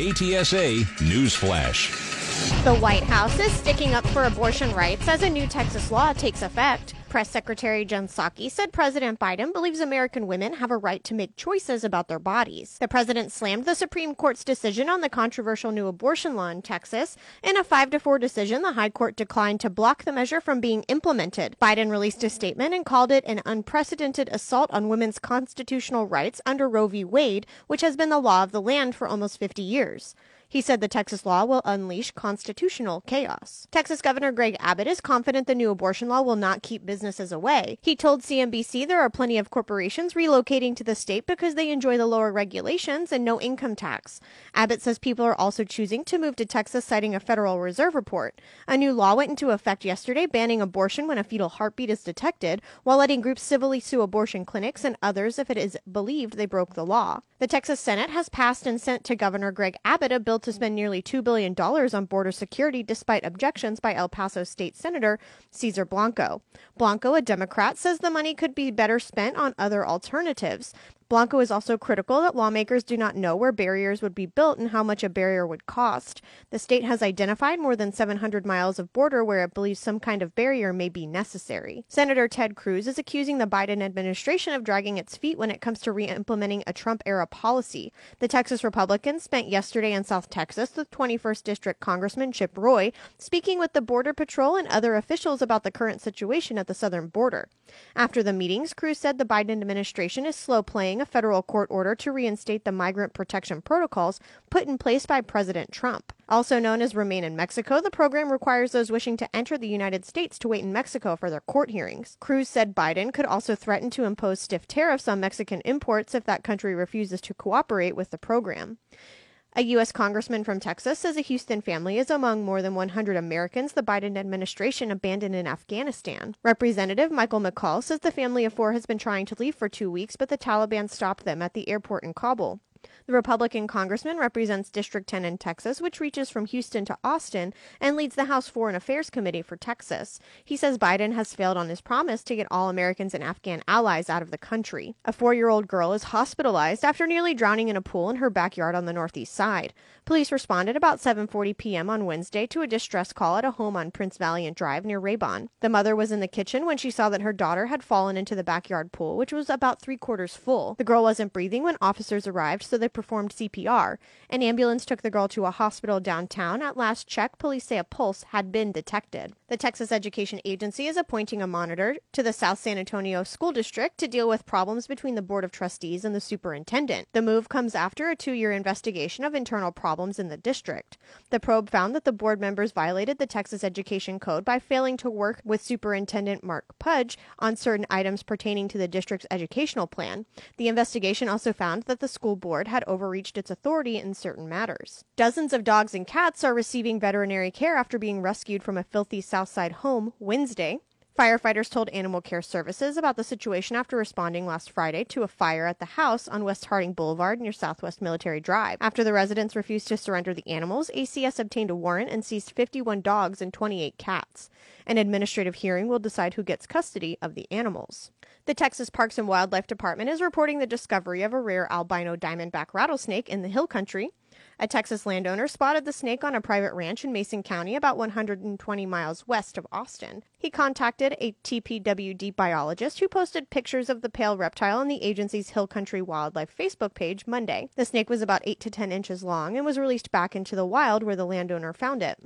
KTSA News Flash. The White House is sticking up for abortion rights as a new Texas law takes effect. Press Secretary Jen Psaki said President Biden believes American women have a right to make choices about their bodies. The president slammed the Supreme Court's decision on the controversial new abortion law in Texas. In a 5 to 4 decision, the High Court declined to block the measure from being implemented. Biden released a statement and called it an unprecedented assault on women's constitutional rights under Roe v. Wade, which has been the law of the land for almost 50 years. He said the Texas law will unleash constitutional chaos. Texas Governor Greg Abbott is confident the new abortion law will not keep businesses away. He told CNBC there are plenty of corporations relocating to the state because they enjoy the lower regulations and no income tax. Abbott says people are also choosing to move to Texas, citing a Federal Reserve report. A new law went into effect yesterday banning abortion when a fetal heartbeat is detected, while letting groups civilly sue abortion clinics and others if it is believed they broke the law. The Texas Senate has passed and sent to Governor Greg Abbott a bill to spend nearly $2 billion on border security despite objections by El Paso State Senator Cesar Blanco. Blanco, a Democrat, says the money could be better spent on other alternatives. Blanco is also critical that lawmakers do not know where barriers would be built and how much a barrier would cost. The state has identified more than 700 miles of border where it believes some kind of barrier may be necessary. Senator Ted Cruz is accusing the Biden administration of dragging its feet when it comes to re implementing a Trump era policy. The Texas Republicans spent yesterday in South Texas with 21st District Congressman Chip Roy speaking with the Border Patrol and other officials about the current situation at the southern border. After the meetings, Cruz said the Biden administration is slow playing a federal court order to reinstate the migrant protection protocols put in place by President Trump. Also known as Remain in Mexico, the program requires those wishing to enter the United States to wait in Mexico for their court hearings. Cruz said Biden could also threaten to impose stiff tariffs on Mexican imports if that country refuses to cooperate with the program. A U.S. congressman from Texas says a Houston family is among more than 100 Americans the Biden administration abandoned in Afghanistan. Representative Michael McCaul says the family of four has been trying to leave for two weeks, but the Taliban stopped them at the airport in Kabul. The Republican congressman represents District 10 in Texas, which reaches from Houston to Austin, and leads the House Foreign Affairs Committee for Texas. He says Biden has failed on his promise to get all Americans and Afghan allies out of the country. A four year old girl is hospitalized after nearly drowning in a pool in her backyard on the northeast side. Police responded about 7:40 p.m. on Wednesday to a distress call at a home on Prince Valiant Drive near Raybon. The mother was in the kitchen when she saw that her daughter had fallen into the backyard pool, which was about three quarters full. The girl wasn't breathing when officers arrived, so they performed CPR. An ambulance took the girl to a hospital downtown. At last check, police say a pulse had been detected. The Texas Education Agency is appointing a monitor to the South San Antonio School District to deal with problems between the Board of Trustees and the superintendent. The move comes after a two year investigation of internal problems in the district. The probe found that the board members violated the Texas Education Code by failing to work with Superintendent Mark Pudge on certain items pertaining to the district's educational plan. The investigation also found that the school board had overreached its authority in certain matters. Dozens of dogs and cats are receiving veterinary care after being rescued from a filthy Southside home Wednesday. Firefighters told Animal Care Services about the situation after responding last Friday to a fire at the house on West Harding Boulevard near Southwest Military Drive. After the residents refused to surrender the animals, ACS obtained a warrant and seized 51 dogs and 28 cats. An administrative hearing will decide who gets custody of the animals. The Texas Parks and Wildlife Department is reporting the discovery of a rare albino diamondback rattlesnake in the hill country. A Texas landowner spotted the snake on a private ranch in Mason County, about 120 miles west of Austin. He contacted a TPWD biologist who posted pictures of the pale reptile on the agency's Hill Country Wildlife Facebook page Monday. The snake was about 8 to 10 inches long and was released back into the wild where the landowner found it.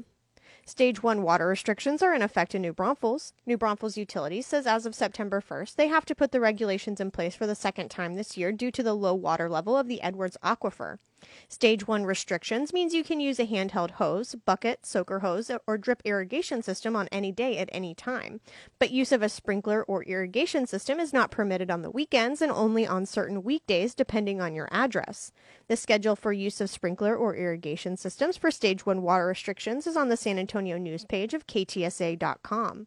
Stage 1 water restrictions are in effect in New Braunfels. New Braunfels Utilities says as of September 1st, they have to put the regulations in place for the second time this year due to the low water level of the Edwards Aquifer. Stage 1 restrictions means you can use a handheld hose, bucket, soaker hose, or drip irrigation system on any day at any time. But use of a sprinkler or irrigation system is not permitted on the weekends and only on certain weekdays depending on your address. The schedule for use of sprinkler or irrigation systems for Stage 1 water restrictions is on the San Antonio news page of ktsa.com.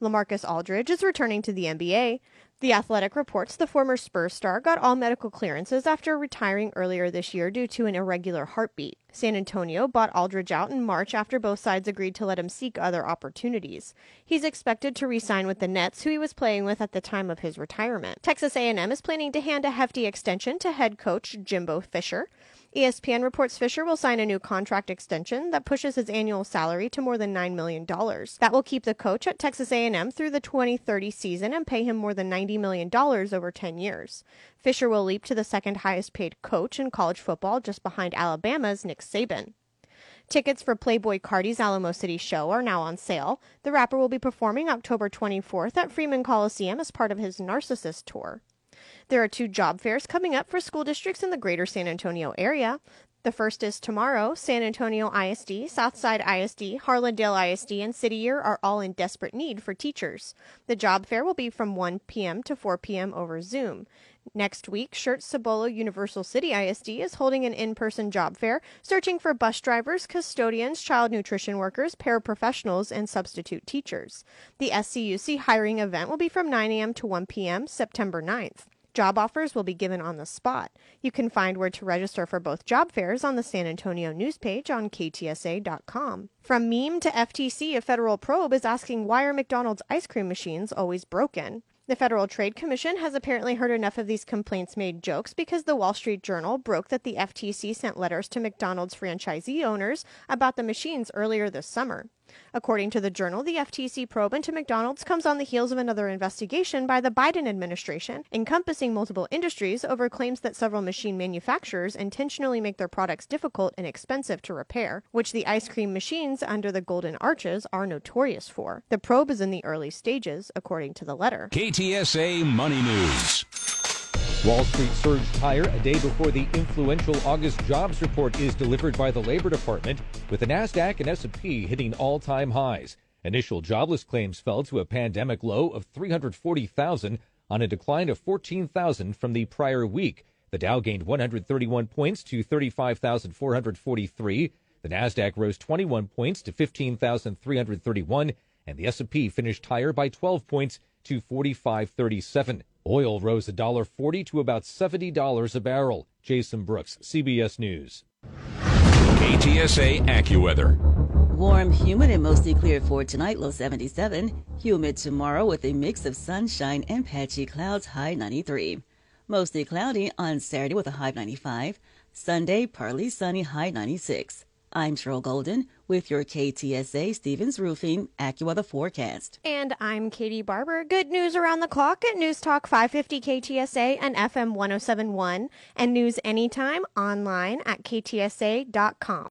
LaMarcus Aldridge is returning to the NBA. The Athletic reports the former Spurs star got all medical clearances after retiring earlier this year due to an irregular heartbeat. San Antonio bought Aldridge out in March after both sides agreed to let him seek other opportunities. He's expected to re-sign with the Nets, who he was playing with at the time of his retirement. Texas A&M is planning to hand a hefty extension to head coach Jimbo Fisher. ESPN reports Fisher will sign a new contract extension that pushes his annual salary to more than $9 million. That will keep the coach at Texas A&M through the 2030 season and pay him more than $90 million over 10 years. Fisher will leap to the second highest paid coach in college football just behind Alabama's Nick Saban. Tickets for Playboi Carti's Alamo City show are now on sale. The rapper will be performing October 24th at Freeman Coliseum as part of his Narcissist tour. There are two job fairs coming up for school districts in the greater San Antonio area. The first is tomorrow. San Antonio ISD, Southside ISD, Harlandale ISD, and City Year are all in desperate need for teachers. The job fair will be from 1 p.m. to 4 p.m. over Zoom. Next week, Schertz Cibolo Universal City ISD is holding an in person job fair, searching for bus drivers, custodians, child nutrition workers, paraprofessionals, and substitute teachers. The SCUC hiring event will be from 9 a.m. to 1 p.m. September 9th. Job offers will be given on the spot. You can find where to register for both job fairs on the San Antonio news page on ktsa.com. From meme to FTC, a federal probe is asking why are McDonald's ice cream machines always broken? The Federal Trade Commission has apparently heard enough of these complaints made jokes because the Wall Street Journal broke that the FTC sent letters to McDonald's franchisee owners about the machines earlier this summer. According to the journal, the FTC probe into McDonald's comes on the heels of another investigation by the Biden administration, encompassing multiple industries over claims that several machine manufacturers intentionally make their products difficult and expensive to repair, which the ice cream machines under the Golden Arches are notorious for. The probe is in the early stages, according to the letter. KTSA Money News. Wall Street surged higher a day before the influential August jobs report is delivered by the Labor Department, with the Nasdaq and S&P hitting all-time highs. Initial jobless claims fell to a pandemic low of 340,000 on a decline of 14,000 from the prior week. The Dow gained 131 points to 35,443. The Nasdaq rose 21 points to 15,331, and the S&P finished higher by 12 points to 4537. Oil rose $1.40 to about $70 a barrel. Jason Brooks, CBS News. KTSA AccuWeather. Warm, humid, and mostly clear for tonight, low 77. Humid tomorrow with a mix of sunshine and patchy clouds, high 93. Mostly cloudy on Saturday with a high 95. Sunday, partly sunny, high 96. I'm Cheryl Golden with your KTSA Stevens Roofing AccuWeather forecast. And I'm Katie Barber. Good news around the clock at News Talk 550 KTSA and FM 1071 and news anytime online at ktsa.com.